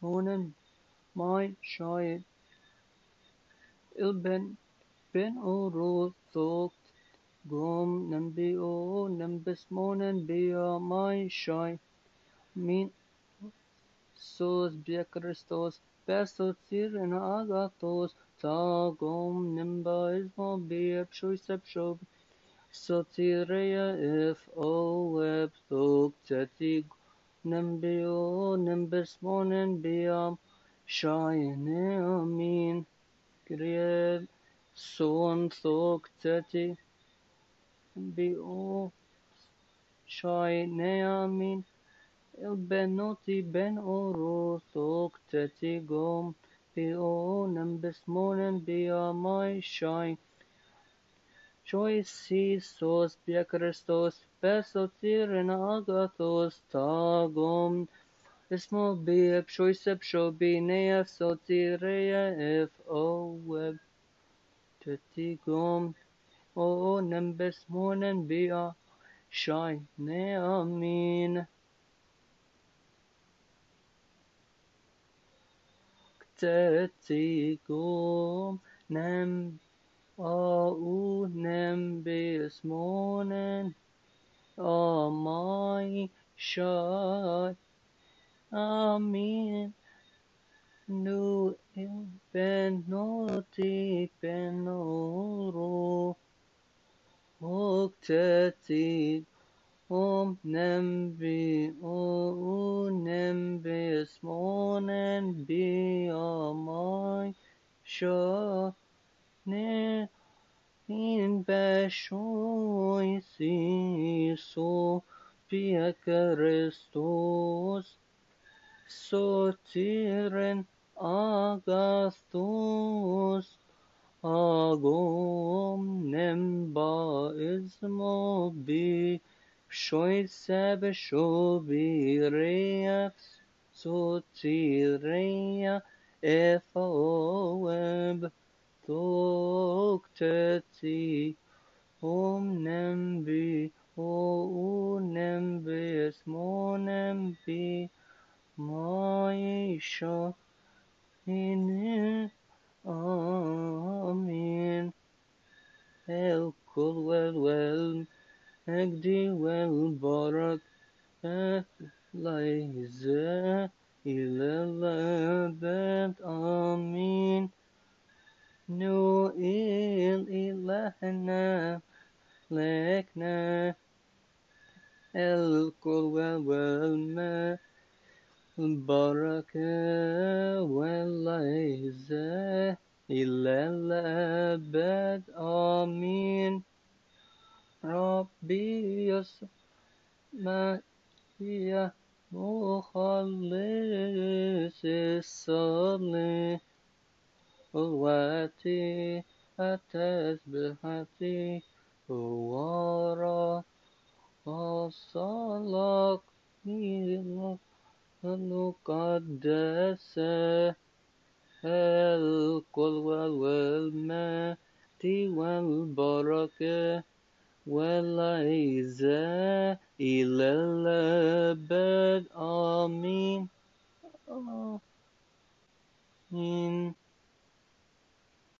Honem may şayet il ben ben oru thokt gom nembi o nembes monen biya may şay min sos bia Kristos besot sir en agatos ta gom nemba izmo bia pşoy sep şov Sotireya if o web thokt tetig Nambiyo, numbers one and beyond, shine amin. Create son thok tati. Nambiyo, shine amin. البنوتي بن أورو ثوك تتي قوم بيو نمبس مونن بيا ماي شاين choices piekrastos, vessel cirenagatos tagom. Esmo bieb, choice shobinea, so cirea, f o web. Tetigom, o nem besmonen bia, shinea min. Tetigom, nem O nem bismonen, O my shot, Amen. Nu benoti benoro, Octetit Om nembi o nembi smonen bi amai shah. ne in pesho siso pia crestos so agastos agom nemba is mobi shoy seb shobi rex so tirenia efoeb Tokchati Om Nambi O Nambi Asmo Nambi Maisha Inin Amin El Kul Wel Wel Agdi Wel Barak At Laizah إلهنا لكنا الكل والماء البركة والعزة إلى الأبد آمين ربي يسمع يا مخلص الصالح قوتي حتى يسبح في ورا وصلك نقدس القل والماء والبركة والعزة إلى الأب